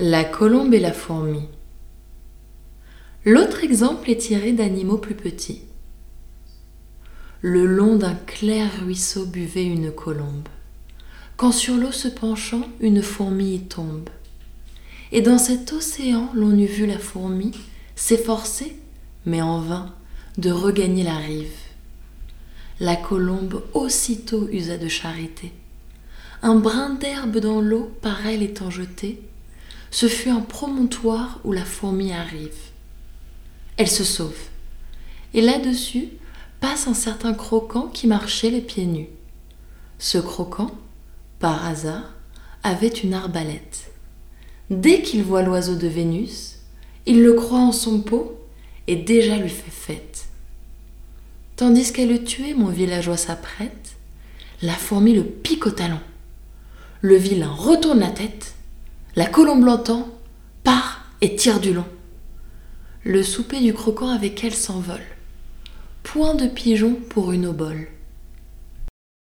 La colombe et la fourmi. L'autre exemple est tiré d'animaux plus petits. Le long d'un clair ruisseau buvait une colombe, quand sur l'eau se penchant, une fourmi y tombe. Et dans cet océan, l'on eût vu la fourmi s'efforcer, mais en vain, de regagner la rive. La colombe aussitôt usa de charité. Un brin d'herbe dans l'eau par elle étant jeté, ce fut un promontoire où la fourmi arrive. Elle se sauve. Et là-dessus passe un certain croquant qui marchait les pieds nus. Ce croquant, par hasard, avait une arbalète. Dès qu'il voit l'oiseau de Vénus, il le croit en son pot et déjà lui fait fête. Tandis qu'elle le tuait, mon villageois s'apprête, la fourmi le pique au talon. Le vilain retourne la tête la colombe l'entend, part et tire du long. Le souper du croquant avec elle s'envole. Point de pigeon pour une obole.